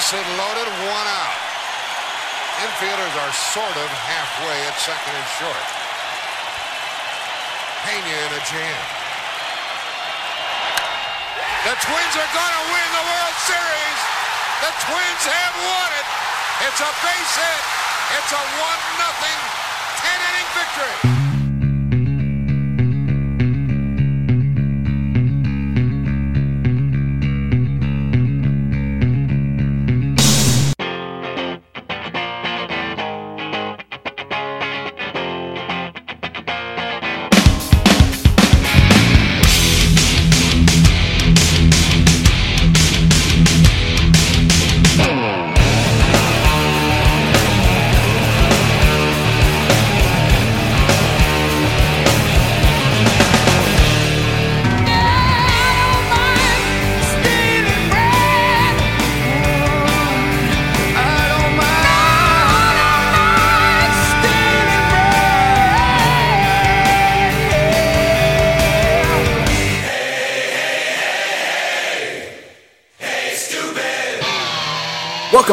Base hit loaded, one out. Infielders are sort of halfway at second and short. Pena in a jam. The Twins are going to win the World Series. The Twins have won it. It's a base hit. It's a 1 nothing 10 inning victory.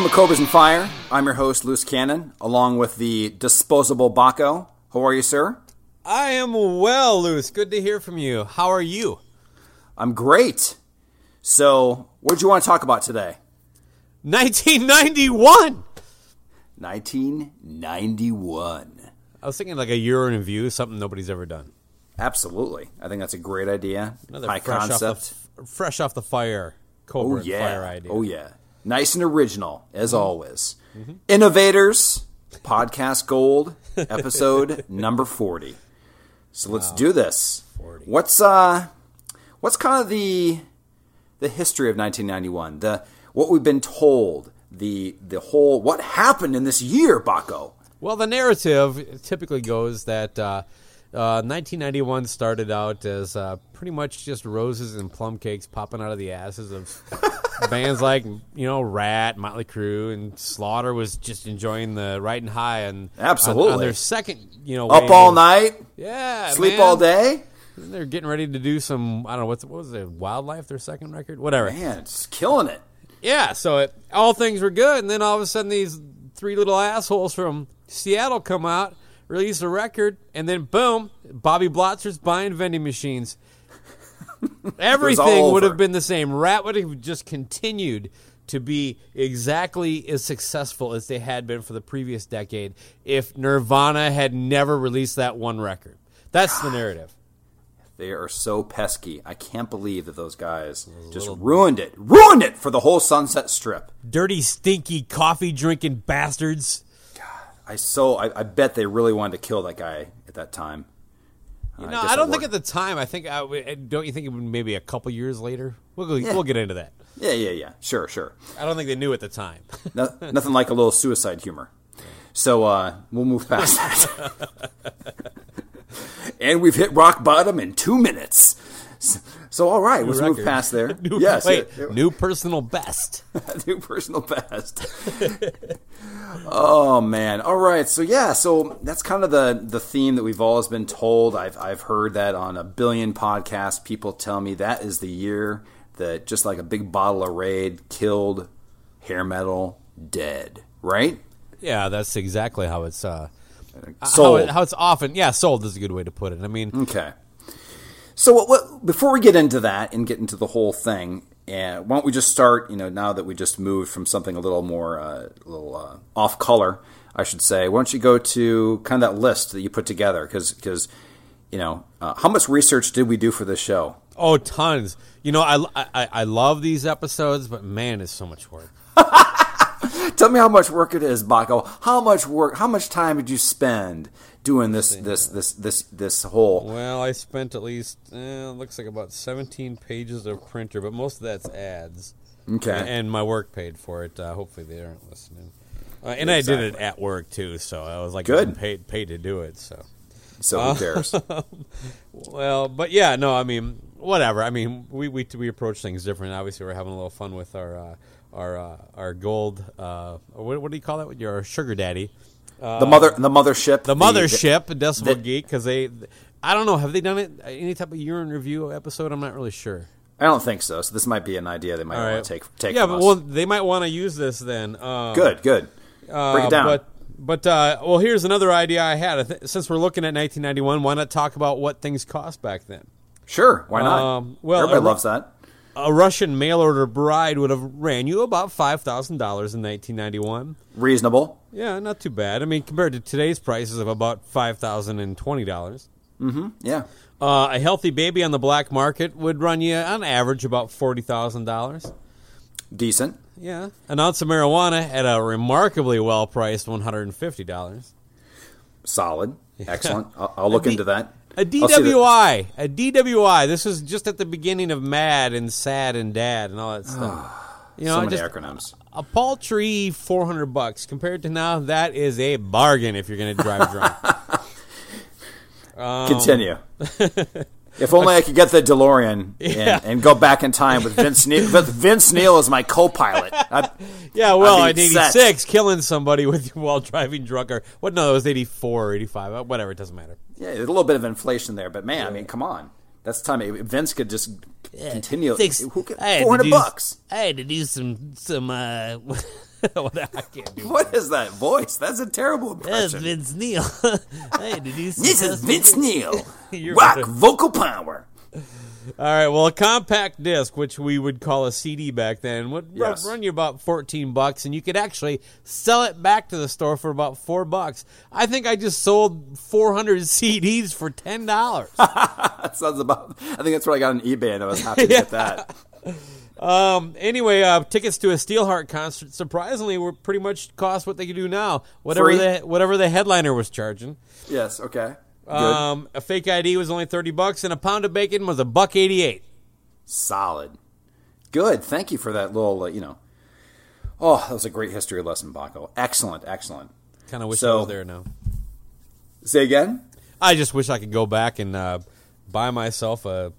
Welcome to Cobras and Fire. I'm your host, Luce Cannon, along with the disposable Baco. How are you, sir? I am well, Luce. Good to hear from you. How are you? I'm great. So, what do you want to talk about today? 1991. 1991. I was thinking like a year in review, something nobody's ever done. Absolutely. I think that's a great idea. Another High fresh concept. Off the, fresh off the fire, Cobra oh, yeah. Fire idea. Oh, yeah. Nice and original, as Mm-hmm. always. Innovators, Podcast Gold, episode number 40. So let's do this. 40. What's uh what's kind of the the history of 1991? The what we've been told, the the whole what happened in this year, Baco? Well, the narrative typically goes that uh, uh, 1991 started out as uh, pretty much just roses and plum cakes popping out of the asses of bands like you know Ratt, Motley Crue, and Slaughter was just enjoying the riding high and Absolutely. on, their second you know Up all of- night, yeah sleep man. all day? They're getting ready to do some I don't know what's what was it Wildlife their second record whatever Man, it's killing it. yeah so it, all things were good and then all of a sudden these three little assholes from Seattle come out release a record and then boom Bobby Blotzer's buying vending machines everything would have been the same Ratt would have just continued to be exactly as successful as they had been for the previous decade if Nirvana had never released that one record that's the narrative They are so pesky. I can't believe that those guys just ruined it. Ruined it for the whole Sunset Strip. dirty, stinky, coffee drinking bastards. I so I, I bet they really wanted to kill that guy at that time. You I know, I, it don't think at the time. I think, uh, don't you think it would maybe a couple years later? We'll go, we'll get into that. Yeah, yeah, yeah. Sure, sure. I don't think they knew at the time. No, nothing like a little suicide humor. So uh, we'll move past that. and we've hit rock bottom in two minutes. So, so all right, let's move past there. new, yes, wait, new personal best. new personal best. oh man! All right, so yeah, so that's kind of the the theme that we've always been told. I've I've heard that on a billion podcasts. People tell me that is the year that just like a big bottle of Raid killed hair metal dead. Right? Yeah, that's exactly how it's uh, how, Sold. it, how it's often. Yeah, sold is a good way to put it. I mean, Okay. So what, what, before we get into that and get into the whole thing, and why don't we just start? You know, now that we just moved from something a little more, uh, a little uh, off color, I should say. Why don't you go to kind of that list that you put together? Because because you know, uh, how much research did we do for this show? Oh, tons. You know, I, I I love these episodes, but man, it's so much work. Tell me how much work it is, Baco. How much work? How much time did you spend doing this this this this this whole? Well, I spent at least eh, looks like about 17 pages of printer, but most of that's ads. Okay. And my work paid for it. Uh, hopefully, they aren't listening. Uh, and I did it at work too, so I was like Good. paid paid to do it. So. So who cares? Well, but yeah, no, I mean, whatever. I mean, we we we approach things different. Obviously, we're having a little fun with our uh, our uh, our gold. Uh, what, what do you call that? Your sugar daddy, the mother, the mothership, the mothership, Decibel the- Geek, because they. I don't know. Have they done it? Any type of year in review episode? I'm not really sure. I don't think so. So this might be an idea they might All want right. to take take. yeah, but us. well, they might want to use this then. Um, good, good. Break Uh, it down. But but uh, well, here's another idea I had. Th- Since we're looking at 1991, why not talk about what things cost back then? sure, why not? um, well, everybody loves that. A Russian mail order bride would have ran you about five thousand dollars in 1991. Reasonable. Yeah, not too bad. I mean, compared to today's prices of about five thousand and twenty dollars. Mm-hmm. Yeah. Uh, a healthy baby on the black market would run you on average about forty thousand dollars. Decent. Yeah, an ounce of marijuana at a remarkably well priced one hundred and fifty dollars. Solid. Excellent. I'll, I'll look into that. A I'll see that- DWI, a DWI. This is just at the beginning of MADD and SADD and Dad and all that stuff. You know, so many just acronyms. a paltry four hundred bucks compared to now. That is a bargain if you're going to drive drunk. Um, Continue. if only I could get the DeLorean Yeah. and, and go back in time with Vince Neil. With Vince Neil as my co-pilot. I, yeah, well, in '86, killing somebody with while driving drunk, or what? No, it was '84 or '85. uh, Whatever, it doesn't matter. yeah, there's a little bit of inflation there, but man, I mean, come on. That's the time Vince could just continue. Six, Who could, I had Four hundred do- bucks. I had to do some some. uh what I can't do. What is that voice? That's a terrible impression. That's. Vince Neil. hey, did you some This is Vince Neil. Rock better. vocal power. All right. Well, a compact disc, which we would call a CD back then, would Yes. run you about fourteen bucks, and you could actually sell it back to the store for about four bucks. I think I just sold four hundred CDs for ten dollars. That sounds about. I think that's what I got on eBay, and I was happy to get that. Um. Anyway, uh, tickets to a Steelheart concert surprisingly were pretty much cost what they could do now. Whatever Free? the whatever the headliner was charging. Yes. Okay. Um, a fake ID was only thirty bucks, and a pound of bacon was a buck eighty-eight. Solid. Good. Thank you for that little. Uh, you know. Oh, that was a great history lesson, Baco. Excellent. Excellent. Kind of wish So- I was there now. Say again. I just wish I could go back and uh, buy myself a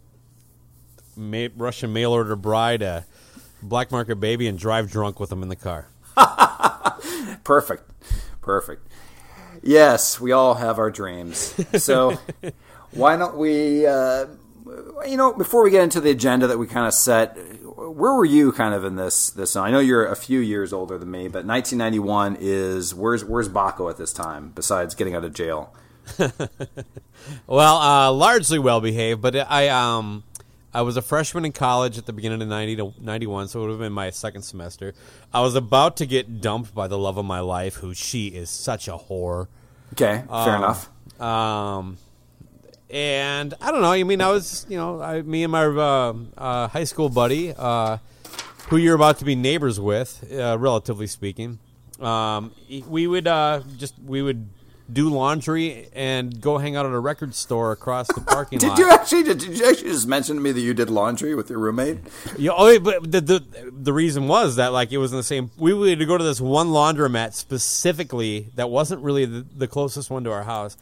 ma- Russian mail order bride, a black market baby, and drive drunk with them in the car. Perfect. Perfect. Yes, we all have our dreams. So why don't we, uh, you know, before we get into the agenda that we kind of set, where were you kind of in this? This I know you're a few years older than me, but 1991 is where's where's Baco at this time? Besides getting out of jail, Well, uh, largely well behaved, but I um I was a freshman in college at the beginning of 90 to 91, so it would have been my second semester. I was about to get dumped by the love of my life, who she is such a whore. okay, fair enough. Um, and I don't know. I mean, I was, you know, I, me and my uh, uh, high school buddy, uh, who you're about to be neighbors with, uh, relatively speaking. Um, we would uh, just we would do laundry and go hang out at a record store across the parking Did lot. you actually did, did you actually just mention to me that you did laundry with your roommate? Yeah, oh, but the, the the reason was that like it was in the same. We would to go to this one laundromat specifically that wasn't really the, the closest one to our house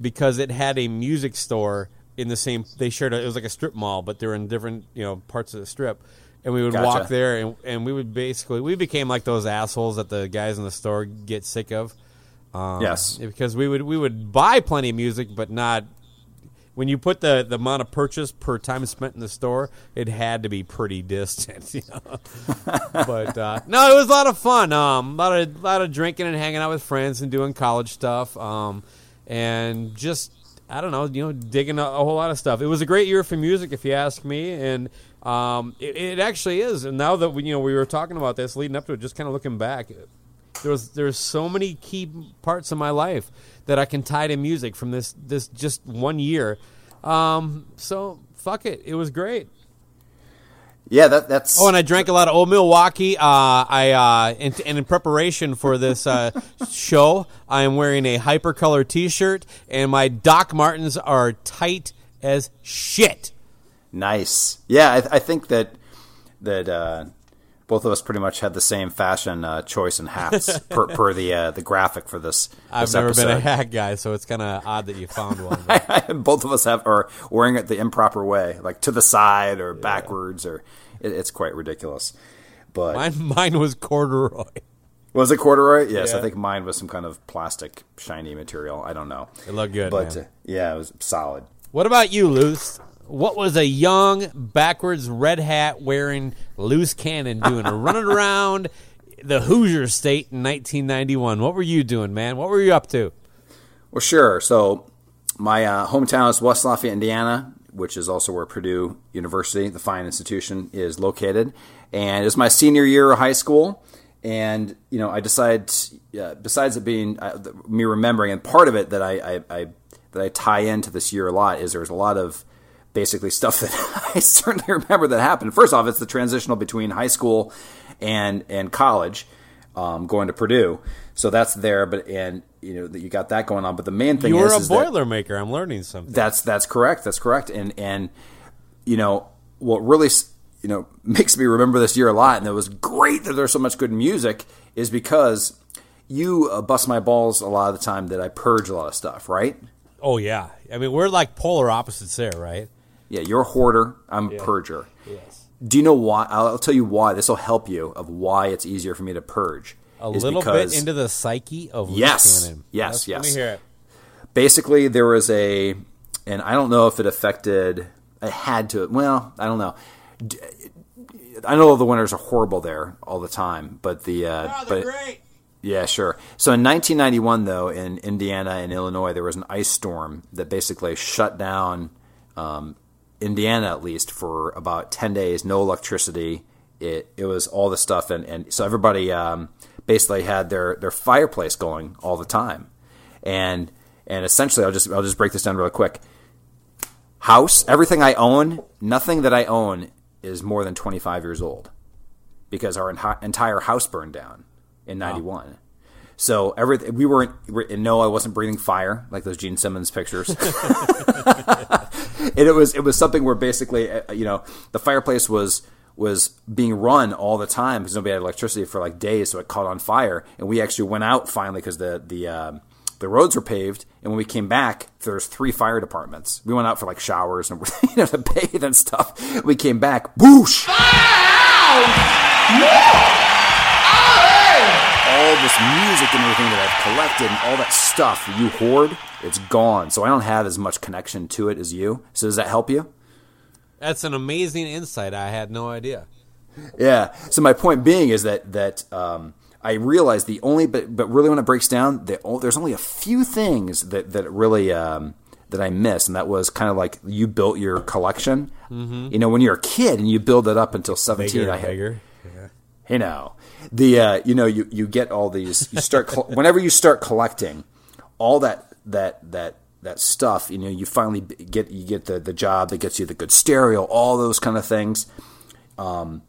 because it had a music store in the same. They shared a, it was like a strip mall, but they were in different you know parts of the strip. And we would Gotcha. walk there, and, and we would basically we became like those assholes that the guys in the store get sick of. Um, Yes. because we would we would buy plenty of music, but not when you put the, the amount of purchase per time spent in the store, it had to be pretty distant. You know? but uh, no, it was a lot of fun. Um, a lot of lot of drinking and hanging out with friends and doing college stuff. Um, and just I don't know, you know, digging a, a whole lot of stuff. It was a great year for music, if you ask me. And Um, it, it actually is, and now that we, you know we were talking about this leading up to it, just kind of looking back, there was there's so many key parts of my life that I can tie to music from this this just one year. Um, so fuck it, it was great. Yeah, that that's. Oh, and I drank a lot of Old Milwaukee. Uh, I uh, and, and in preparation for this uh, show, I am wearing a hypercolor T-shirt, and my Doc Martens are tight as shit. Nice. Yeah, I, I think that that uh, both of us pretty much had the same fashion uh, choice in hats per, per the uh, the graphic for this. I've never episode. been a hat guy, so it's kind of odd that you found one. both of us have are wearing it the improper way, like to the side or backwards, or it, it's quite ridiculous. But mine, mine was corduroy. was it corduroy? Yes, I think mine was some kind of plastic shiny material. I don't know. It looked good, but man. uh, yeah, it was solid. What about you, Luce? What was a young, backwards, red hat wearing loose cannon doing running around the Hoosier state in 1991? What were you doing, man? What were you up to? Well, sure. So my uh, hometown is West Lafayette, Indiana, which is also where Purdue University, the fine institution, is located. And it's my senior year of high school. And you know, I decided, uh, besides it being uh, me remembering, and part of it that I, I, I that I tie into this year a lot is there's a lot of basically stuff that I certainly remember that happened. First off, it's the transitional between high school and and college, um, going to Purdue. So that's there, but and you know that you got that going on. But the main thing is You were is, a Boilermaker. I'm learning something. that's that's correct. That's correct. And and you know what really you know makes me remember this year a lot, and it was great that there's so much good music, is because you uh, bust my balls a lot of the time that I purge a lot of stuff, right? Oh yeah. I mean, we're like polar opposites there, right? Yeah, you're a hoarder. I'm a purger. Yes. Do you know why? I'll I'll tell you why. This will help you of why it's easier for me to purge. A is little because bit into the psyche of loose Yes. cannon. Yes, Let me yes. hear it. basically there was a and i don't know if it affected it had to well i don't know D- i know the winters are horrible there all the time but the uh Oh, but yeah sure so in 1991 though in indiana and illinois there was an ice storm that basically shut down um, indiana at least for about 10 days no electricity it, it was all the stuff and, and so everybody um, basically had their, their fireplace going all the time and and essentially I'll just I'll just break this down real quick. House, everything I own, nothing that I own is more than 25 years old because our enti- entire house burned down in 91. So everything we weren't no I wasn't breathing fire like those Gene Simmons pictures. and it was it was something where basically uh, you know the fireplace was was being run all the time because nobody had electricity for like days, so it caught on fire. And we actually went out finally because the the um, the roads were paved. And when we came back, there's three fire departments. We went out for like showers and you know to bathe and stuff. We came back, whoosh! All this music and everything that I've collected and all that stuff you hoard, it's gone. So I don't have as much connection to it as you. So does that help you? That's an amazing insight. I had no idea. Yeah. So my point being is that that um, I realize the only but but really when it breaks down, the, oh, there's only a few things that that really um, that I miss, and that was kind of like you built your collection. Mm-hmm. You know, when you're a kid and you build it up until 17, Bigger I had, bigger. You know the uh, you know you you get all these you start col- whenever you start collecting all that that that that stuff you know you finally get you get the the job that gets you the good stereo all those kind of things. Um,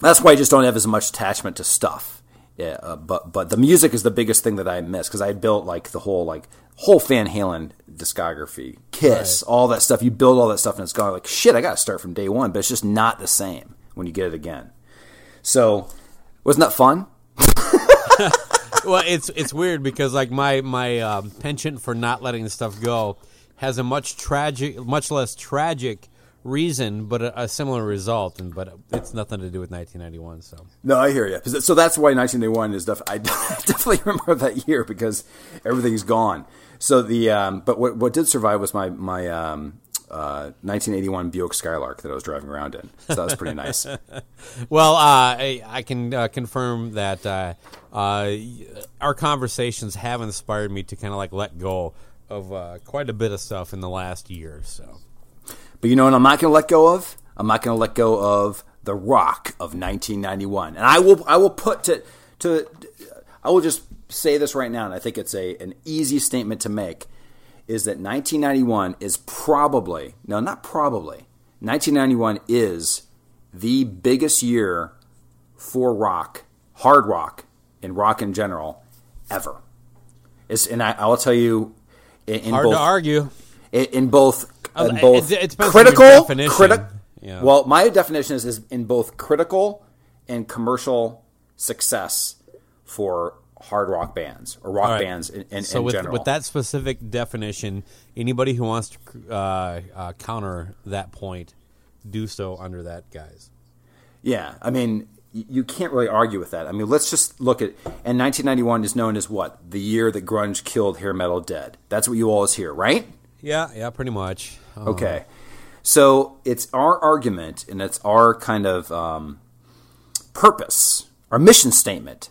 that's why I just don't have as much attachment to stuff. Yeah uh, but but the music is the biggest thing that I miss because I built like the whole like whole Van Halen discography Kiss all that stuff. You build all that stuff and it's gone. Like shit I got to start from day one but it's just not the same when you get it again so wasn't that fun? well, it's it's weird because like my my um, penchant for not letting stuff go has a much tragic, much less tragic reason, but a, a similar result, and but it's nothing to do with 1991. So No, I hear you. So that's why 1991 is def- I definitely remember that year because everything's gone. So the um, but what what did survive was my my um, uh, 1981 Buick Skylark that I was driving around in. So that was pretty nice. Well, uh, I, I can uh, confirm that uh, uh, our conversations have inspired me to kind of like let go of uh, quite a bit of stuff in the last year. So But you know what I'm not going to let go of? I'm not going to let go of the rock of 1991. And I will I will put to to I will just say this right now and I think it's a an easy statement to make is that 1991 is probably no not probably 1991 is the biggest year for rock, hard rock, and rock in general ever. It's, and I, will tell you, in, in Hard both, to argue. in, in both, in both it- it depends critical, criti- Yeah. Well, my definition is, is in both critical and commercial success for hard rock bands or rock right. bands in, in, so in with, general. with that specific definition, anybody who wants to uh, uh, counter that point, do so under that, guise. Yeah, I mean, you can't really argue with that. I mean, let's just look at. And 1991 is known as what? The year that grunge killed hair metal dead. That's what you always hear, right? Yeah, yeah, pretty much. Uh, Okay. So it's our argument and it's our kind of um, purpose, our mission statement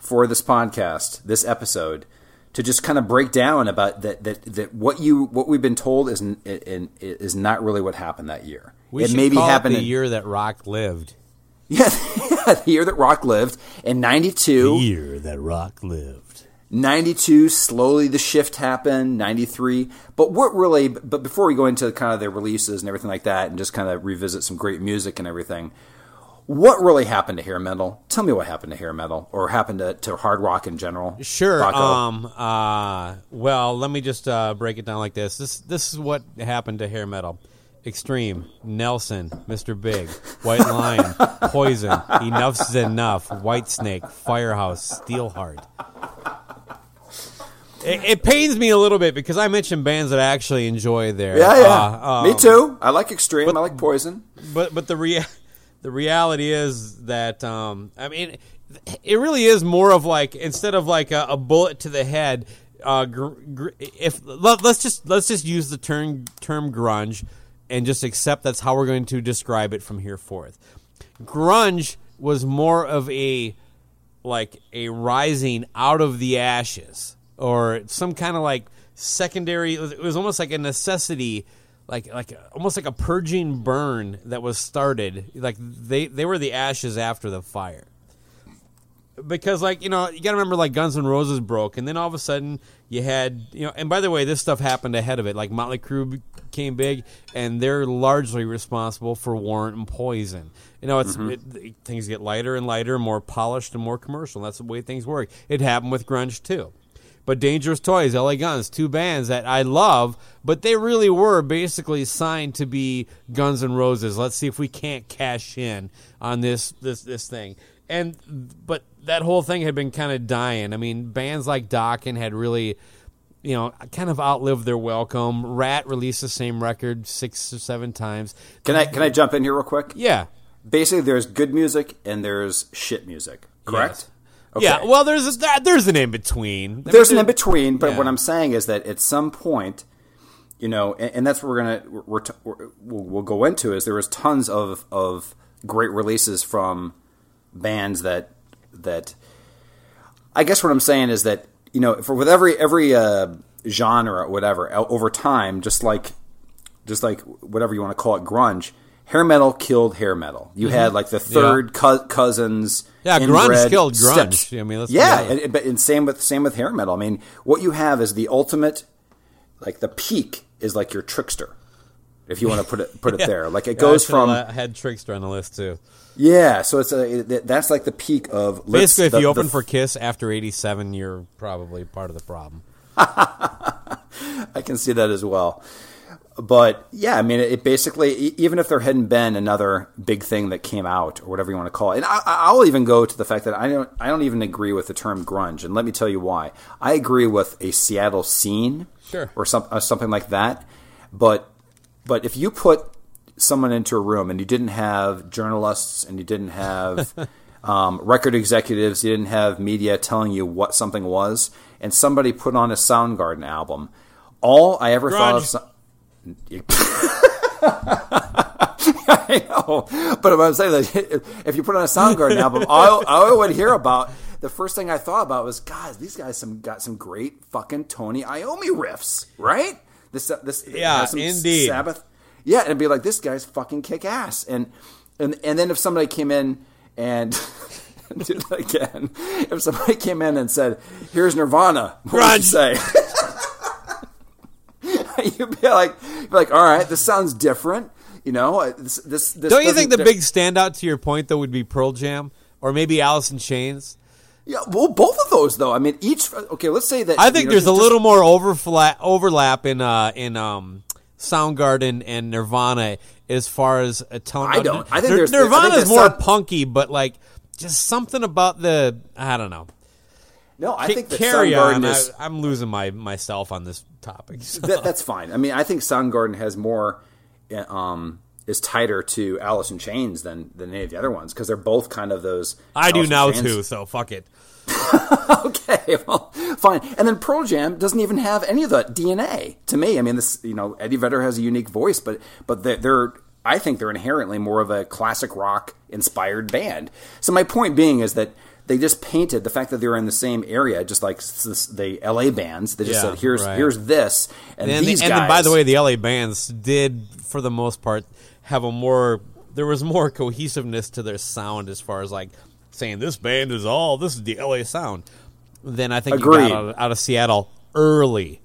for this podcast, this episode, to just kind of break down about that that, that what you what we've been told is is not really what happened that year. We it maybe call happened it the in, year that rock lived. Yeah, the year that rock lived in 92. year that rock lived. 92 slowly the shift happened 93 but what really but before we go into kind of the releases and everything like that and just kind of revisit some great music and everything what really happened to hair metal tell me what happened to hair metal or happened to, to hard rock in general Sure. Rocco. Um. Uh. Well, let me just uh, break it down like this. This this is what happened to hair metal. Extreme, Nelson, Mr. Big, White Lion, Poison, Enuff Z'Nuff, White Snake, Firehouse, Steelheart. It, it pains me a little bit because I mentioned bands that I actually enjoy there. yeah yeah Uh, me um, too i like extreme i like poison but but the rea- the reality is that um, I mean it really is more of like instead of like a, a bullet to the head. Uh, gr- gr- if let, us just let's just use the term term grunge and just accept that's how we're going to describe it from here forth. Grunge was more of a like a rising out of the ashes or some kind of like secondary it was almost like a necessity like like almost like a purging burn that was started. Like they they were the ashes after the fire. Because like you know you got to remember like Guns N' Roses broke and then all of a sudden you had you know and by the way this stuff happened ahead of it. Like Motley Crue came big and they're largely responsible for Warrant and Poison. You know it's mm-hmm. it, things get lighter and lighter more polished and more commercial. That's the way things work. It happened with grunge too but Dangerous Toys, LA Guns, two bands that I love, but they really were basically signed to be Guns N' Roses. Let's see if we can't cash in on this this this thing. And but that whole thing had been kind of dying. I mean, bands like Dokken had really you know, kind of outlived their welcome. Ratt released the same record six or seven times. can i can i jump in here real quick Yeah. basically there's good music and there's shit music correct Yes. Yeah, well, there's a, there's an in between. I mean, there's an in between, but yeah. what I'm saying is that at some point, you know, and, and that's what we're gonna we're, we're we'll, we'll go into is there was tons of of great releases from bands that that I guess what I'm saying is that you know for with every every uh, genre or whatever over time, just like just like whatever you want to call it, grunge. Hair metal killed hair metal. You had like the third cou- cousins. Yeah, grunge killed grunge. steps- I mean, let's yeah, and, but and same with same with hair metal. I mean, what you have is the ultimate, like the peak is like your Trixter, if you want to put it put it there. Like it Yeah, goes should've from had Trixter on the list too. yeah. So it's uh, a it- that's like the peak of Basically, if the- you the- open for Kiss after '87, you're probably part of the problem. I can see that as well. But yeah, I mean, it basically even if there hadn't been another big thing that came out or whatever you want to call it, and I, I'll even go to the fact that I don't I don't even agree with the term grunge, and let me tell you why. I agree with a Seattle scene, Sure. or some, or something like that. But but if you put someone into a room and you didn't have journalists and you didn't have um, record executives, you didn't have media telling you what something was, and somebody put on a Soundgarden album, all I ever thought of. I know, but what I'm saying that if you put on a Soundgarden album, all, all I would hear about the first thing I thought about was, God, these guys some got some great fucking Tony Iommi riffs, right? This uh, this uh, Yeah, has some indeed. Sabbath. Yeah, and be like, this guy's fucking kick ass. And and and then if somebody came in and do that again, if somebody came in and said, "Here's Nirvana," what would you say? You'd be like, be like, all right, this sounds different. You know, uh, this this. this Don't you think the doesn't- big standout to your point though would be Pearl Jam or maybe Alice in Chains? Yeah, well, both of those though. I mean, each. Okay, let's say that. I think know, there's a just- little more overfla- overlap in uh, in um, Soundgarden and Nirvana as far as a tone. I don't. I think Nir- there's- I think Nirvana's more punky, but like just something about the I don't know. No, I think that carry Soundgarden on. is. I, am losing my myself on this topic. so. that, that's fine. I mean, I think Soundgarden has more, uh, um, is tighter to Alice in Chains than than any of the other ones because they're both kind of those. I do Alice in now Chains- too. So fuck it. okay, well, fine. And then Pearl Jam doesn't even have any of the DNA to me. I mean, this you know Eddie Vedder has a unique voice, but but they're, they're I think they're inherently more of a classic rock inspired band. So my point being is that they just painted the fact that they were in the same area, just like the LA bands. They just Yeah, said, "Here's right. here's this," and, And, these and guys. then, by the way, the LA bands did, for the most part, have a more. There was more cohesiveness to their sound as far as like saying this band is all this is the LA sound. Then I think you got out of, out of Seattle early.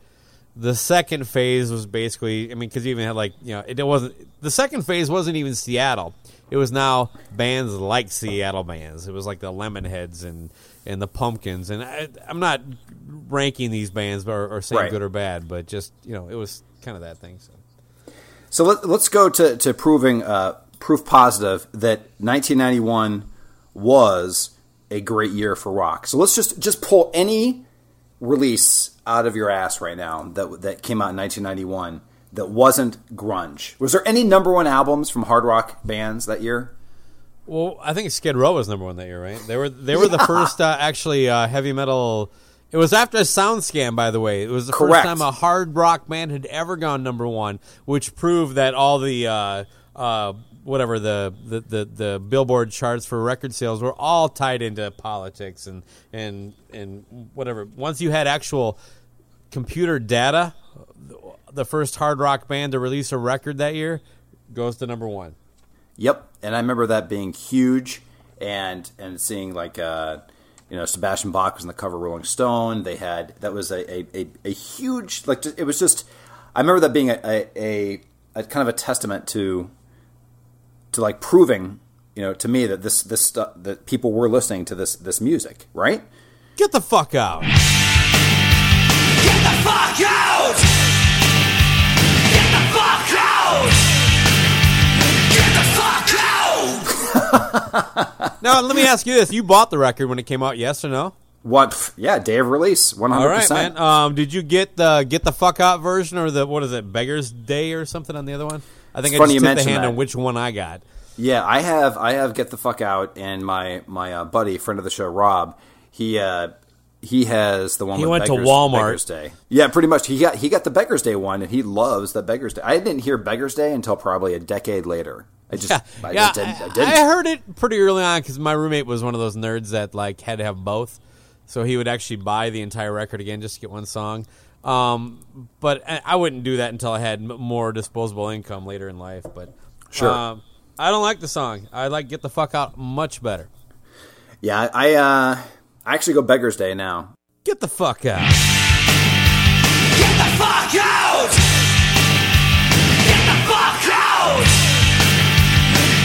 The second phase was basically, I mean, because you even had like you know, it wasn't the second phase wasn't even Seattle. It was now bands like Seattle bands. It was like the Lemonheads and and the Pumpkins. And I, I'm not ranking these bands or, or saying Right. good or bad, but just you know, it was kind of that thing. So. So let, let's go to, to proving uh, proof positive that 1991 was a great year for rock. So let's just just pull any release out of your ass right now that that came out in 1991 that wasn't grunge. Was there any number one albums from hard rock bands that year? Well, I think Skid Row was number one that year, right? They were they were the first uh, actually uh, heavy metal. It was after SoundScan, by the way. It was the Correct. first time a hard rock band had ever gone number one, which proved that all the uh, uh, whatever the, the, the, the Billboard charts for record sales were all tied into politics and and and whatever. Once you had actual computer data, the first hard rock band to release a record that year goes to number one. Yep, and I remember that being huge, and and seeing like uh, you know Sebastian Bach was on the cover of Rolling Stone. They had that was a a, a, a huge like just, it was just I remember that being a, a, a, a kind of a testament to to like proving you know to me that this this stuff that people were listening to this this music right. Get the fuck out. Get the fuck out! Get the fuck out! Get the fuck out! Now, let me ask you this: You bought the record when it came out, yes or no? What? Yeah, day of release, one All hundred right, man. percent. Um, did you get the get the fuck out version or the what is it, Beggar's Day or something on the other one? I think It's I funny just you took the hand that. on which one I got. Yeah, I have I have get the fuck out, and my my uh, buddy, friend of the show, Rob, he uh, he has the one. He with went to Beggars, Walmart. Beggars Day. Yeah, pretty much. He got he got the Beggars Day one, and he loves the Beggars Day. I didn't hear Beggars Day until probably a decade later. I just Yeah, I yeah. just didn't. I, didn't. I heard it pretty early on because my roommate was one of those nerds that like had to have both, so he would actually buy the entire record again just to get one song. Um, but I I wouldn't do that until I had more disposable income later in life. But Sure. um, I don't like the song. I like "Get the Fuck Out" much better. yeah, I uh, I actually go Beggars Day now. Get the fuck out. Get the fuck out! Get the fuck out!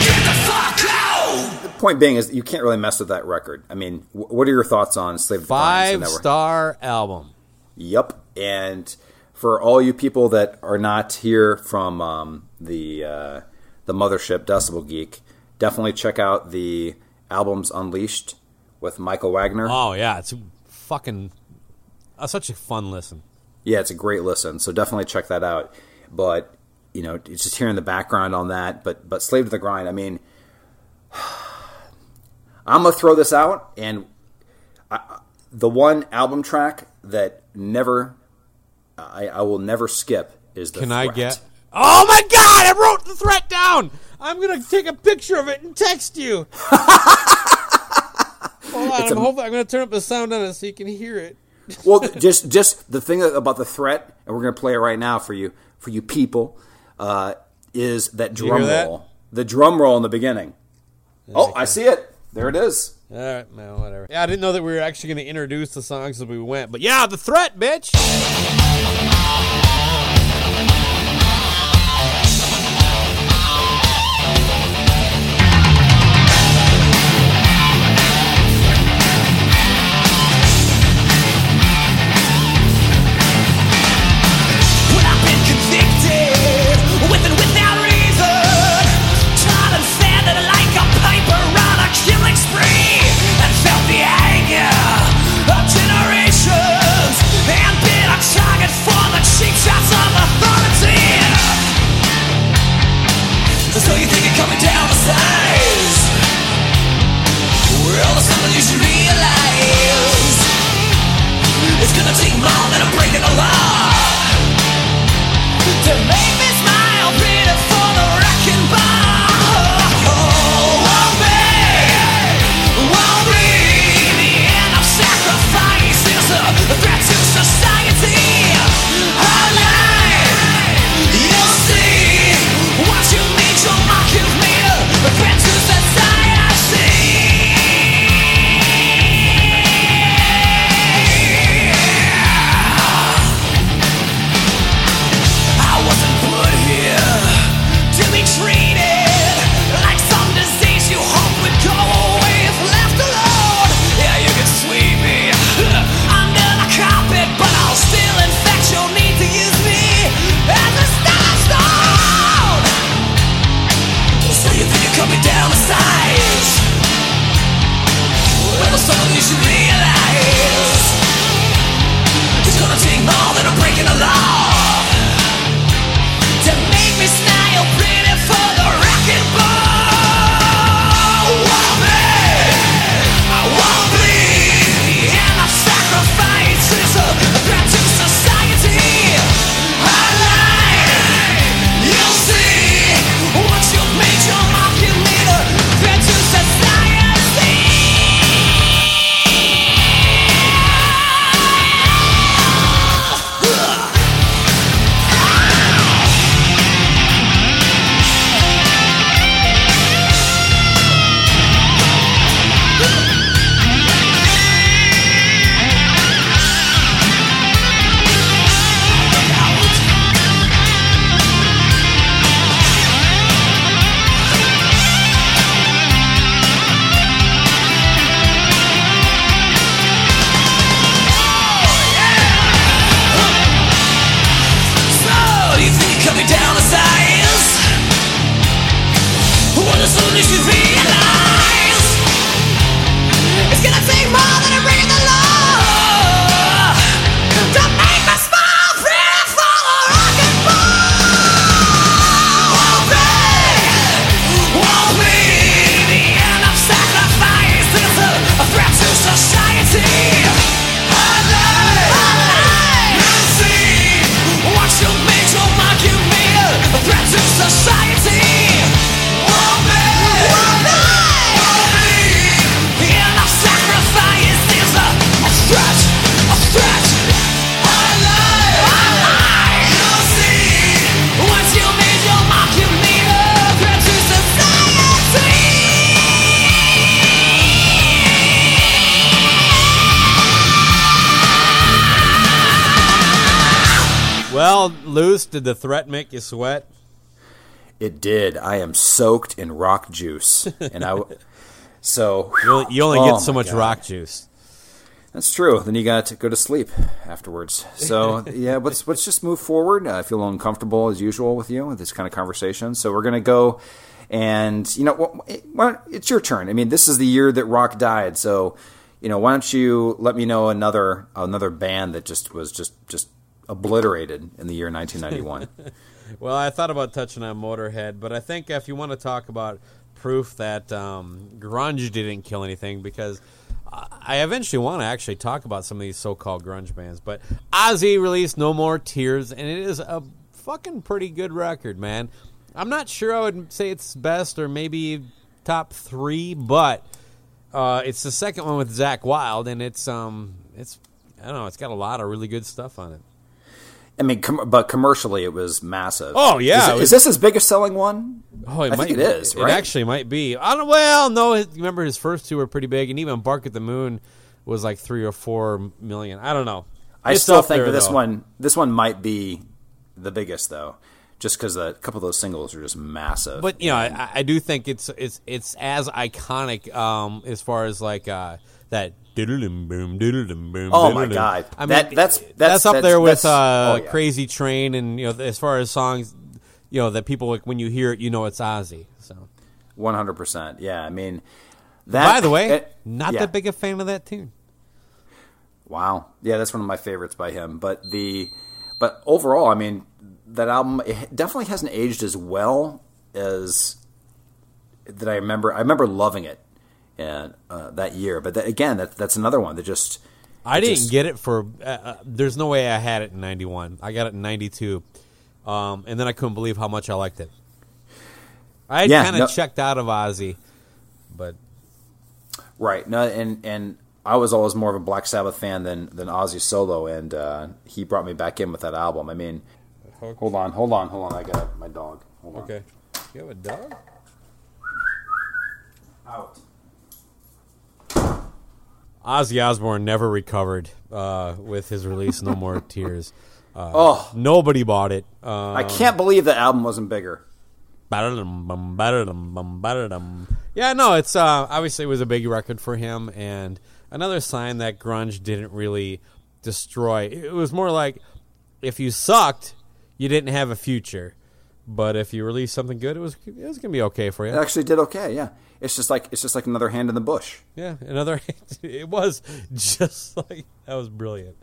Get the fuck out! Point being is you can't really mess with that record. I mean, what are your thoughts on Slave to the Five star album. Yep. And for all you people that are not here from um, the uh, the mothership Decibel Geek, definitely check out the albums Unleashed with Michael Wagner. Oh yeah, it's fucking uh, such a fun listen. Yeah, it's a great listen. So definitely check that out. But you know, it's just hearing the background on that. But but Slave to the Grind. I mean, I'm gonna throw this out, and I, the one album track that never, I, I will never skip is the. Can I get? Oh my god! I wrote the threat down. I'm gonna take a picture of it and text you. Hold on, I'm, hoping, I'm gonna turn up the sound on it so you can hear it. well, just just the thing about the threat, and we're going to play it right now for you for you people. Uh, is that drum hear that? roll. The drum roll in the beginning. Oh, I see it. There it is. All right, well, whatever. Yeah, I didn't know that we were actually going to introduce the songs as we went, but yeah, the threat, bitch. Did the threat make you sweat? It did. I am soaked in rock juice, and I. So You only, you only Oh get so much God. rock juice. That's true. Then you got to go to sleep afterwards. So yeah, let's let's just move forward. I feel uncomfortable as usual with you with this kind of conversation. So we're gonna go, and you know, it's your turn. I mean, this is the year that rock died. So you know, why don't you let me know another another band that just was just just obliterated in the year 1991. Well, I thought about touching on Motorhead, but I think if you want to talk about proof that um, grunge didn't kill anything, because I eventually want to actually talk about some of these so-called grunge bands. But Ozzy released "No More Tears," and it is a fucking pretty good record, man. I'm not sure I would say it's best or maybe top three, but uh, it's the second one with Zakk Wylde, and it's um, it's I don't know, it's got a lot of really good stuff on it. I mean, com- but commercially it was massive. Oh, yeah, is, it it- was- is this his biggest selling one? Oh, it I might, think it is. It right? actually might be. I don't. Well, no. Remember, his first two were pretty big, and even Bark at the Moon was like three or four million. I don't know. I It's still think there, this though. one this one might be the biggest though, just because a couple of those singles are just massive. But you know, I, I do think it's it's it's as iconic um, as far as like uh, that. Boom, boom, Oh, my. God. I mean, That- that's- that's that's- up that's- there with uh, oh, yeah. Crazy Train, and you know, as far as songs, you know, that people like when you hear it, you know it's Ozzy. So, one hundred percent. Yeah, I mean. That, by the way, it- not yeah. that big a fan of that tune. Wow. Yeah, that's one of my favorites by him. But the but overall, I mean, that album it definitely hasn't aged as well as that I remember. I remember loving it and uh, that year. But that, again, that that's another one that just I didn't just- get it for. Uh, uh, there's no way I had it in '91. I got it in '92, um, and then I couldn't believe how much I liked it. I had Yeah, kind of no- checked out of Ozzy, but right. No, and and I was always more of a Black Sabbath fan than than Ozzy solo, and uh, he brought me back in with that album. I mean, hold on, hold on, hold on. I got my dog. Hold on. okay. You have a dog? Out. Ozzy Osbourne never recovered uh, with his release "No More Tears." Uh, Oh, Nobody bought it. Uh, I can't believe that album wasn't bigger. Ba-da-dum, bum, ba-da-dum, bum, ba-da-dum. Yeah, no, it's uh, obviously it was a big record for him, and another sign that grunge didn't really destroy. It was more like if you sucked, you didn't have a future, but if you released something good, it was it was gonna be okay for you. It actually did okay. Yeah, it's just like it's just like another hand in the bush. Yeah, another. it was just like that was brilliant.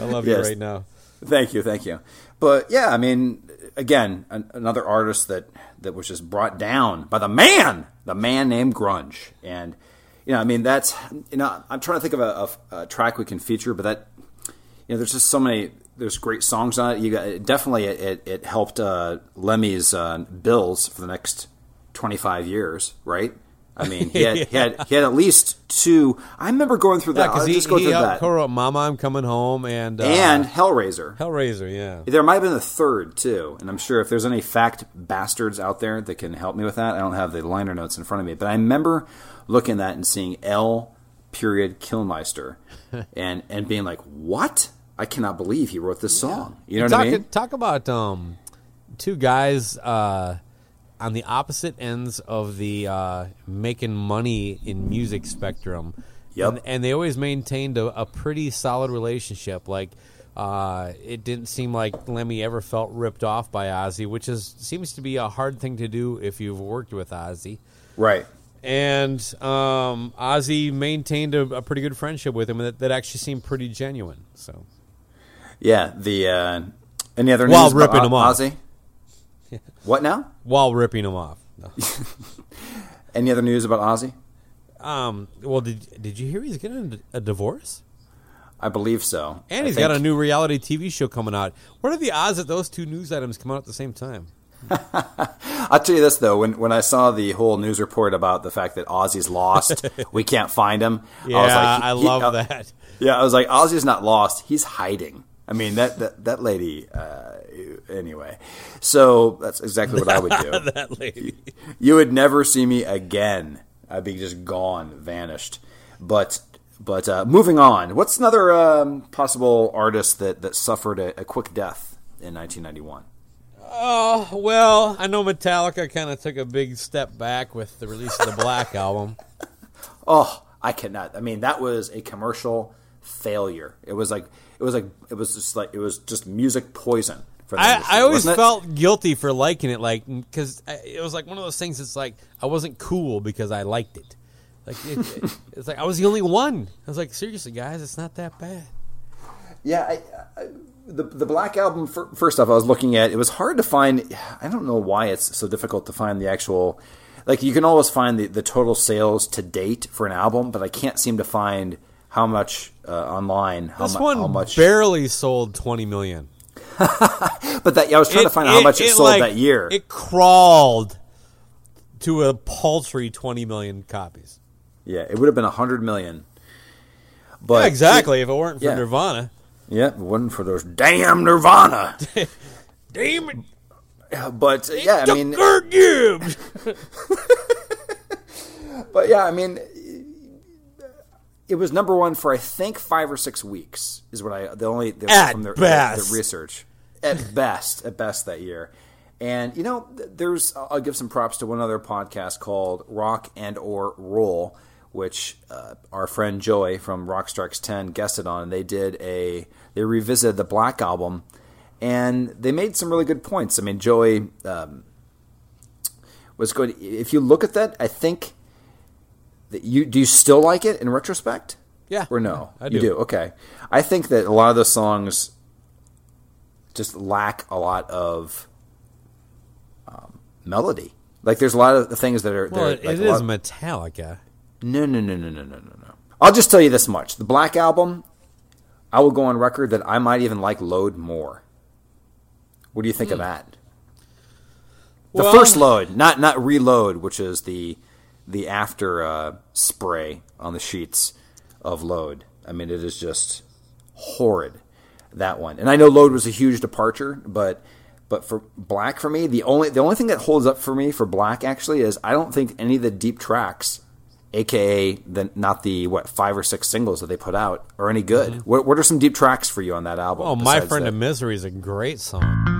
I love you right now. Thank you, thank you. But yeah, I mean, again, an, another artist that that was just brought down by the man, the man named Grunge, and you know, I mean, that's you know, I'm trying to think of a, a, a track we can feature, but that you know, there's just so many. There's great songs on it. You got it, definitely it, it, it helped uh, Lemmy's uh, bills for the next 25 years, right? I mean, he had, he had he had at least two. I remember going through Yeah, that. Because he, just go he through helped that. co-wrote "Mama, I'm Coming Home" and uh, and Hellraiser. Hellraiser. Yeah, There might have been a third too, and I'm sure if there's any fact bastards out there that can help me with that, I don't have the liner notes in front of me, but I remember looking at that and seeing L period Kilmister, and and being like, "What? I cannot believe he wrote this song." You know what talk, I mean? Talk about um, two guys uh, on the opposite ends of the uh, making money in music spectrum. Yep. And, and they always maintained a, a pretty solid relationship. Like, uh, it didn't seem like Lemmy ever felt ripped off by Ozzy, which is seems to be a hard thing to do if you've worked with Ozzy. Right. And um, Ozzy maintained a, a pretty good friendship with him that, that actually seemed pretty genuine. So. Yeah. The uh, any other While news about ripping him off. Ozzy? What now? While ripping him off. No. Any other news about Ozzy? Um. Well, did did you hear he's getting a divorce? I believe so. And I he's got a new reality TV show coming out. What are the odds that those two news items come out at the same time? I'll tell you this though, when when I saw the whole news report about the fact that Ozzy's lost, we can't find him. Yeah, I, was like, he- love uh, that. Yeah, I was like, Ozzy's not lost; he's hiding. I mean, that that, that lady. Uh, anyway, so that's exactly what I would do. that lady. you would never see me again. I'd be just gone, vanished. But but uh, moving on. What's another um, possible artist that that suffered a, a quick death in 1991? Oh well, I know Metallica kind of took a big step back with the release of the Black album. Oh, I cannot. I mean, that was a commercial failure. It was like it was like it was just like it was just music poison I, I always it? felt guilty for liking it, like because it was like one of those things. It's like I wasn't cool because I liked it. Like it, it- it's like I was the only one. I was like, seriously, guys, it's not that bad. Yeah, I, I, the the Black album. fir- First off, I was looking at. It was hard to find. I don't know why it's so difficult to find the actual. Like you can always find the, the total sales to date for an album, but I can't seem to find how much uh, online. How, This mu- one how much? barely sold twenty million. but that I was trying to find out how much it, sold like, that year. It crawled to a paltry twenty million copies. yeah, it would have been a hundred million. But yeah, exactly. if it weren't for yeah. Nirvana, Yep, it wasn't for those damn Nirvana. Damn it, But yeah, I mean, Kirk Gibbs. but yeah, I mean, it was number one for I think five or six weeks. Is what I the only the, At from the- best. the research at best at best that year. And you know, there's I'll give some props to one other podcast called Rock and or Roll, which uh, our friend Joey from Rock Strikes Ten guested on. And they did a they revisited the Black album, and they made some really good points. I mean, Joey um, was good. If you look at that, I think that you do you still like it in retrospect? Yeah, or no? I You do. do. Okay. I think that a lot of those songs just lack a lot of um, melody. Like there's a lot of things that are. Well, that are, like it is lot- Metallica. no, no, no, no, no, no, no, no. I'll just tell you this much: the Black Album, I will go on record that I might even like Load more. What do you think of that? The Hmm. Well- first load, not not reload, which is the the after uh, spray on the sheets of load. I mean, it is just horrid that one. And I know load was a huge departure, but but for black for me, the only the only thing that holds up for me for black actually is I don't think any of the deep tracks, aka the not the what five or six singles that they put out, are any good. Mm-hmm. What, what are some deep tracks for you on that album? Oh, my friend that? of misery is a great song.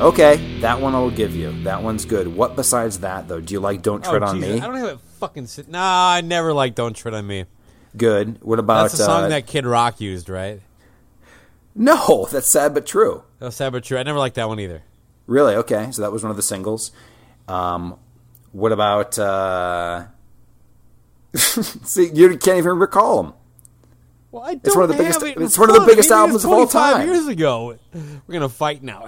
Okay, that one I'll give you. That one's good. What besides that though? Do you like "Don't Tread oh, on Jesus, Me"? I don't have it fucking. Sit- nah, I never liked "Don't Tread on Me." Good. What about? That's the song uh, that Kid Rock used, right? No, that's sad but true. That's sad but true. I never liked that one either. Really? Okay, so that was one of the singles. Um, what about? Uh, see, you can't even recall them. Well, I don't It's one of the biggest- it it's one of the biggest albums of all 25 time. Years ago, we're gonna fight now.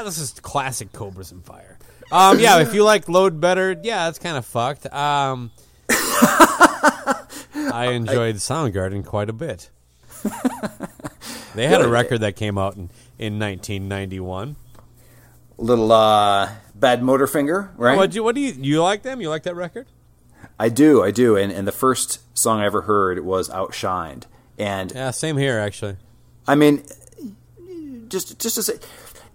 Ah, this is classic Cobras and Fire. Um, yeah, if you like Load Better, yeah, it's kind of fucked. Um, I enjoyed Soundgarden quite a bit. they had a record that came out in, in 1991. Little uh, Badmotorfinger, right? What do you, what do you you like them? You like that record? I do, I do. And, and the first song I ever heard was "Outshined," and Yeah, same here actually. I mean, just just to say,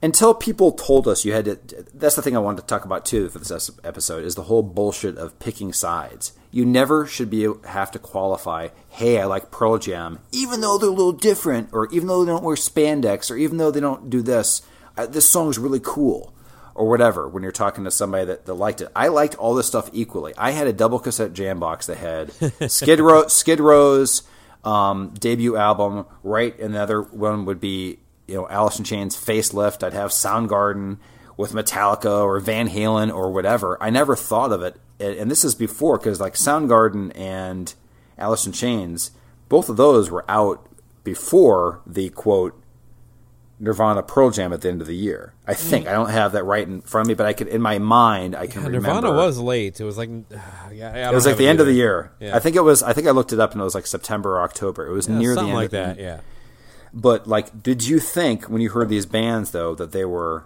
until people told us you had to. That's the thing I wanted to talk about too for this episode is the whole bullshit of picking sides. You never should be have to qualify. Hey, I like Pearl Jam, even though they're a little different, or even though they don't wear spandex, or even though they don't do this. Uh, this song's really cool, or whatever. When you're talking to somebody that, that liked it, I liked all this stuff equally. I had a double cassette jam box that had Skid Row, Skid Row's um, debut album, right? And the other one would be you know Alice in Chains facelift. I'd have Soundgarden with Metallica or Van Halen or whatever. I never thought of it, and this is before because like Soundgarden and Alice in Chains, both of those were out before the quote Nirvana Pearl Jam at the end of the year. I mm. think I don't have that right in front of me, but I could in my mind I can Yeah, remember. Nirvana was late. It was like yeah, It was like the end of the year. Yeah. I think it was. I think I looked it up and it was like September or October. It was Yeah, near the end like of the that. Yeah. But like, did you think when you heard these bands though that they were?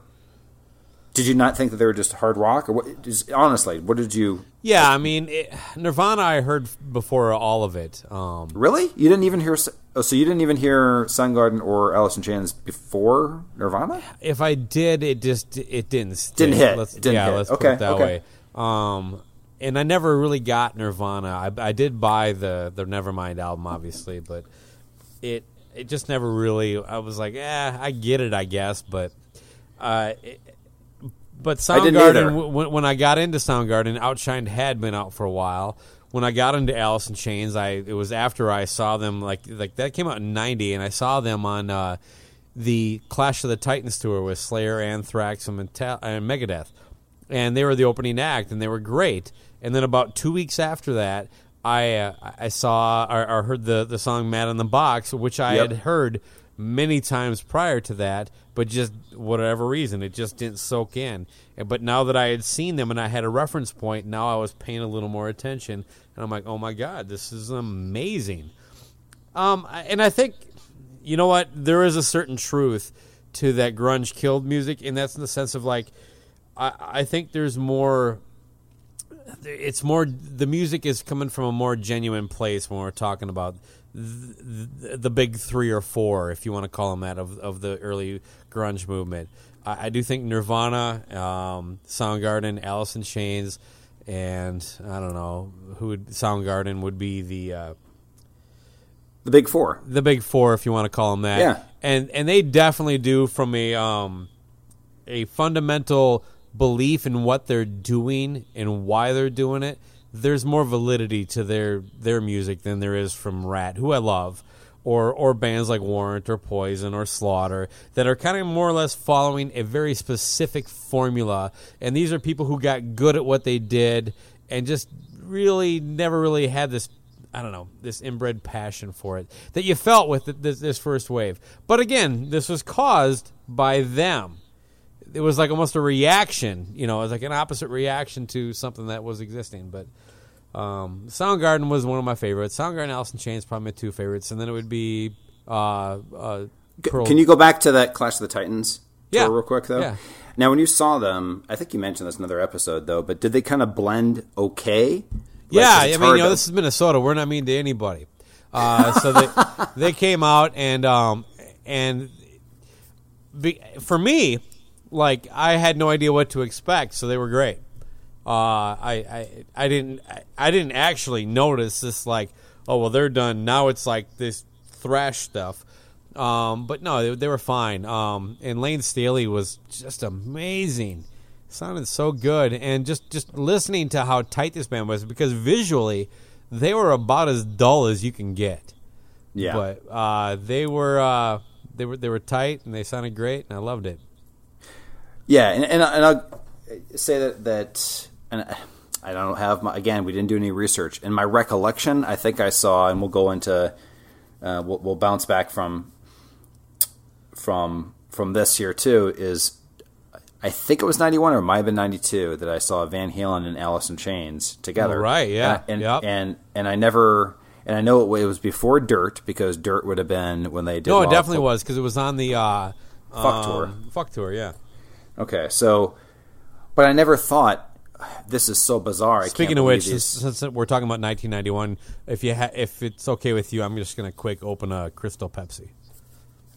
Did you not think that they were just hard rock, or what? Just, honestly, what did you Yeah, I mean, it, Nirvana. I heard before all of it. Um, really? You didn't even hear. Oh, so you didn't even hear Soundgarden or Alice in Chains before Nirvana? if I did, it just it didn't stick. Didn't hit. Let's, Didn't yeah, hit. let's put it that okay. way. Um, and I never really got Nirvana. I, I did buy the the Nevermind album, obviously, but it it just never really. I was like, eh, I get it, I guess, but uh, it, but I didn't either. Soundgarden. w- when I got into Soundgarden, Outshined had been out for a while. When I got into Alice in Chains, I it was after I saw them like like that came out in '90, and I saw them on uh, the Clash of the Titans tour with Slayer, Anthrax, and, Metal- and Megadeth, and they were the opening act, and they were great. And then about two weeks after that, I uh, I saw or, or heard the the song "Man in the Box," which I Yep. had heard many times prior to that, but just whatever reason, it just didn't soak in. But now that I had seen them and I had a reference point, now I was paying a little more attention, and I'm like, oh my god, this is amazing. Um, and I think, you know what, there is a certain truth to that grunge killed music, and that's in the sense of like, I, I think there's more it's more the music is coming from a more genuine place when we're talking about the, the, the big three or four, if you want to call them that, of of the early grunge movement. I, I do think Nirvana, um, Soundgarden, Alice in Chains, and I don't know who would Soundgarden would be the uh, The Big Four. the big four, if you want to call them that. Yeah. and and they definitely do from a um, a fundamental belief in what they're doing and why they're doing it. There's more validity to their their music than there is from Ratt, who I love, or or bands like Warrant or Poison or Slaughter that are kind of more or less following a very specific formula. And these are people who got good at what they did and just really never really had this I don't know, this inbred passion for it that you felt with this, this first wave. But again, this was caused by them. It was like almost a reaction, you know, it was like an opposite reaction to something that was existing. But um, Soundgarden was one of my favorites. Soundgarden, Alice in Chains, probably my two favorites, and then it would be uh, uh, Pearl- Can you go back to that Clash of the Titans tour Yeah. real quick though? Yeah. Now, when you saw them, I think you mentioned this in another episode though, but did they kind of blend okay? Yeah, I mean, you know, to- this is Minnesota. We're not mean to anybody. Uh, so they they came out and um, and be, for me, like I had no idea what to expect, so they were great. Uh, I, I I didn't I, I didn't actually notice this like oh well they're done now it's like this thrash stuff, Um, but no, they, they were fine. Um, and Layne Staley was just amazing. Sounded so good, and just just listening to how tight this band was because visually, they were about as dull as you can get. Yeah. But uh, they were uh, they were they were tight and they sounded great, and I loved it. Yeah, and and, I- and I'll say that that and I don't have my again. We didn't do any research. In my recollection, I think I saw, and we'll go into uh, we'll, we'll bounce back from from from this here too. Is I think it was ninety one or it might have been ninety two that I saw Van Halen and Alice in Chains together. Oh, right, yeah, and yep. and and I never. And I know it was before Dirt because Dirt would have been when they did. No, it definitely was because it was on the uh, Fuck tour. um, Fuck tour, yeah. Okay, so, but I never thought this is so bizarre. I Speaking of which, since, since we're talking about 1991, if you ha- if it's okay with you, I'm just gonna quick open a Crystal Pepsi.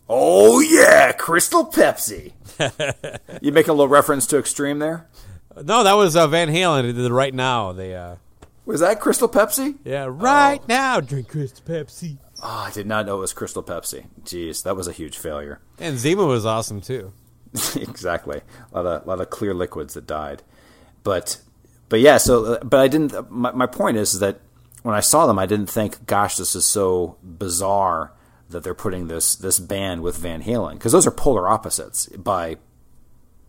oh yeah, Crystal Pepsi. you make a little reference to Extreme there. No, that was uh, Van Halen. They did it right now. They uh, Was that Crystal Pepsi? yeah, right now drink Crystal Pepsi. Oh, I did not know it was Crystal Pepsi. Jeez, that was a huge failure. And Zima was awesome too. exactly, a lot of lot of clear liquids that died. But but yeah, so uh, but I didn't. My, my point is that when I saw them, I didn't think, "Gosh, this is so bizarre." That they're putting this this band with Van Halen because those are polar opposites by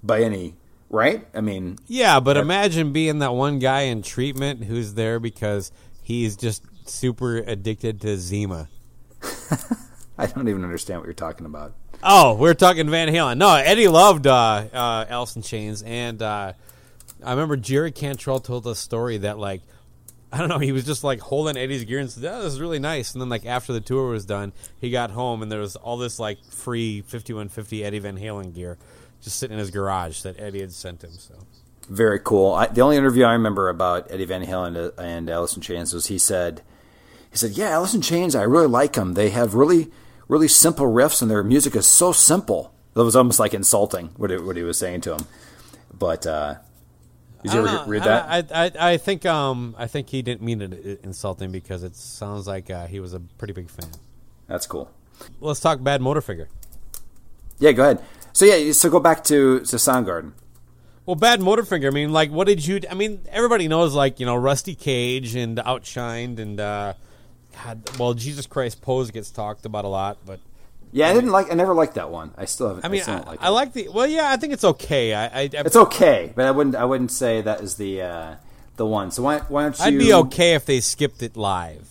by any right. I mean, Yeah, but imagine being that one guy in treatment who's there because he's just super addicted to Zima. I don't even understand what you're talking about. Oh, we're talking Van Halen. No, Eddie loved uh, uh, Alice in Chains, and uh, I remember Jerry Cantrell told a story that like I don't know, he was just like holding Eddie's gear and said, "That was really nice." And then like after the tour was done, he got home and there was all this like free 5150 Eddie Van Halen gear just sitting in his garage that Eddie had sent him. So Very cool. I, the only interview I remember about Eddie Van Halen and Alice in Chains was he said, he said, "Yeah, Alice in Chains, I really like them. They have really, really simple riffs, and their music is so simple." That was almost like insulting what he, what he was saying to him. But uh, did you ever know. read that? I, I, I think um I think he didn't mean it insulting because it sounds like uh, he was a pretty big fan. That's cool. Let's talk Badmotorfinger. Yeah, go ahead. So yeah, so go back to to Soundgarden. Well, Badmotorfinger. I mean, like, what did you? I mean, everybody knows, like, you know, Rusty Cage and Outshined and uh, God. Well, Jesus Christ, Pose gets talked about a lot, but Yeah, I didn't like. I never liked that one. I still haven't. I mean, I, like I it. like the. Well, yeah, I think it's okay. I, I It's okay, but I wouldn't. I wouldn't say that is the uh, the one. So why, why don't you? I'd be okay if they skipped it live.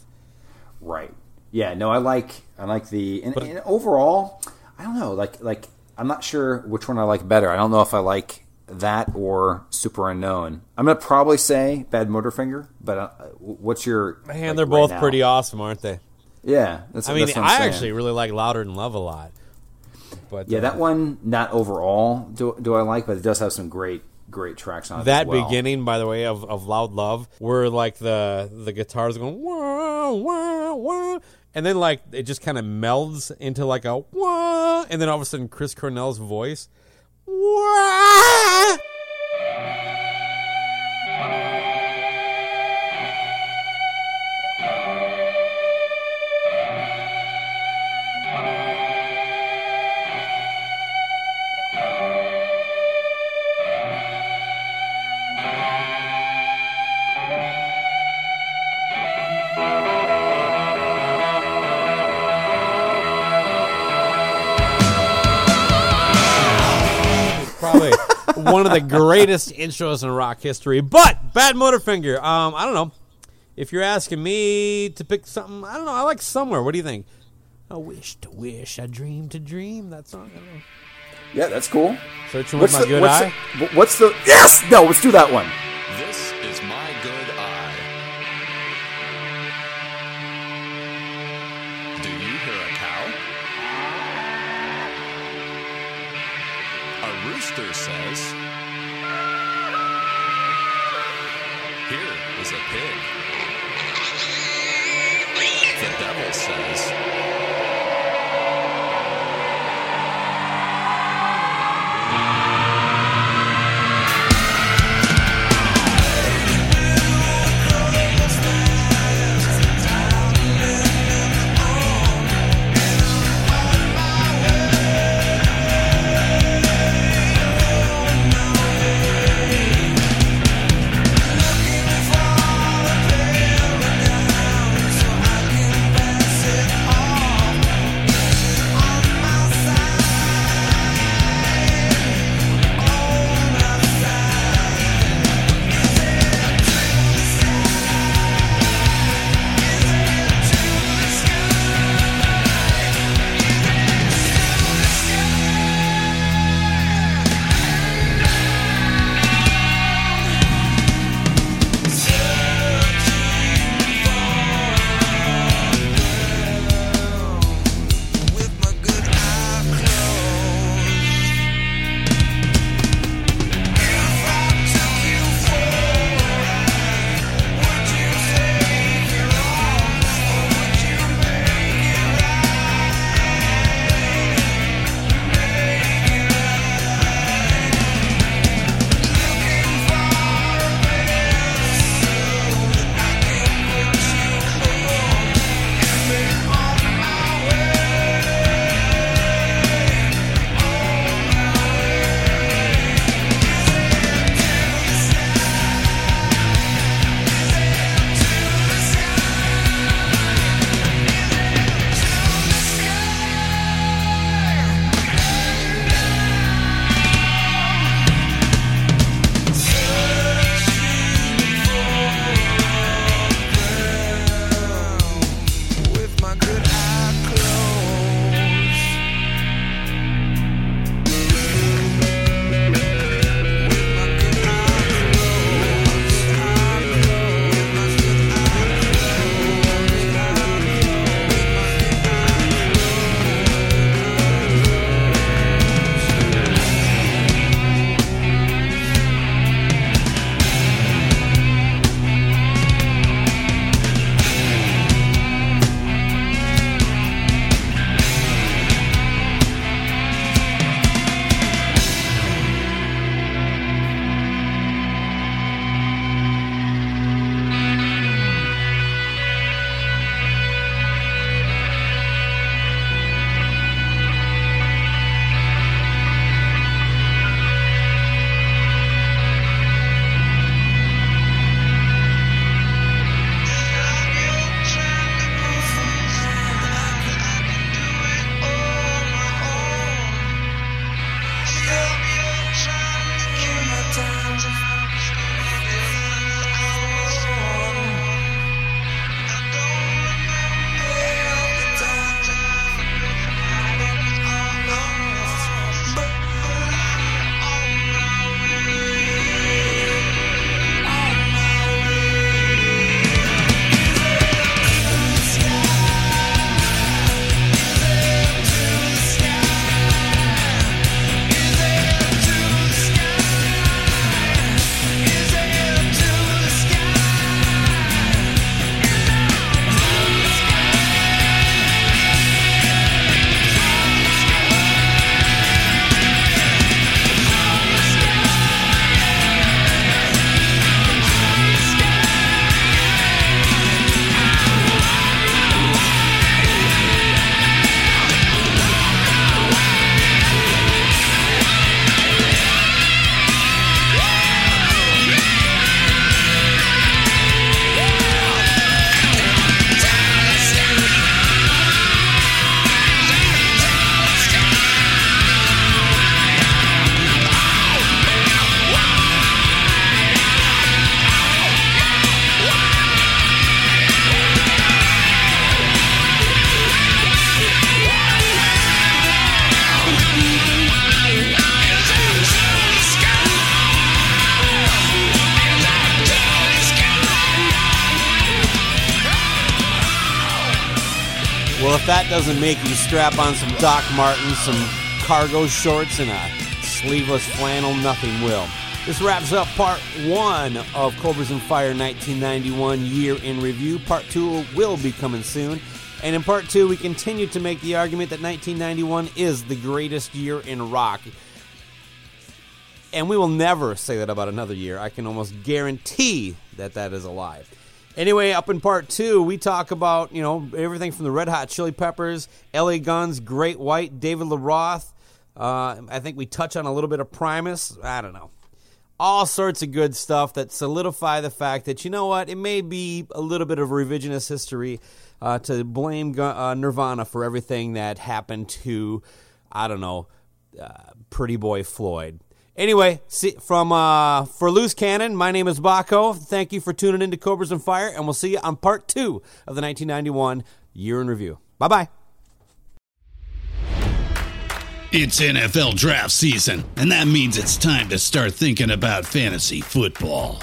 Right. Yeah. No, I like. I like the. And, But- and overall, I don't know. Like like I'm not sure which one I like better. I don't know if I like that or Superunknown. I'm gonna probably say Badmotorfinger. But uh, what's your? Man, like, they're both now? pretty awesome, aren't they? Yeah. That's. I mean, that's what I'm I saying. actually really like Louder Than Love a lot. But Yeah, uh, that one not overall do, do I like, but it does have some great great tracks on it. that well. beginning, by the way, of, of Loud Love, where like the the guitars going wah wah wah, and then like it just kind of melds into like a wah, and then all of a sudden Chris Cornell's voice. Wah! One of the greatest intros in rock history. But Badmotorfinger, um, I don't know. If you're asking me to pick something, I don't know. I like Somewhere. What do you think? I wish to wish, I dream to dream. That song. I don't know. Yeah, that's cool. Searching with my the, good what's eye. The, what's the? Yes. No. Let's do that one. This is my good eye. Do you hear a cow? A rooster says, a pig. The devil says, strap on some Doc Martens, some cargo shorts, and a sleeveless flannel, nothing will. This wraps up part one of Cobras and Fire 1991 Year in Review. Part two will be coming soon. And in part two, we continue to make the argument that 1991 is the greatest year in rock. And we will never say that about another year. I can almost guarantee that that is a lie. Anyway, up in part two, we talk about you know everything from the Red Hot Chili Peppers, L.A. Guns, Great White, David Lee Roth. Uh, I think we touch on a little bit of Primus. I don't know, all sorts of good stuff that solidify the fact that you know what, it may be a little bit of revisionist history uh, to blame uh, Nirvana for everything that happened to I don't know, uh, Pretty Boy Floyd. Anyway, see, from uh, for Loose Cannon, my name is Baco. Thank you for tuning in to Cobras and Fire, and we'll see you on part two of the 1991 Year in Review. Bye bye. It's NFL draft season, and that means it's time to start thinking about fantasy football.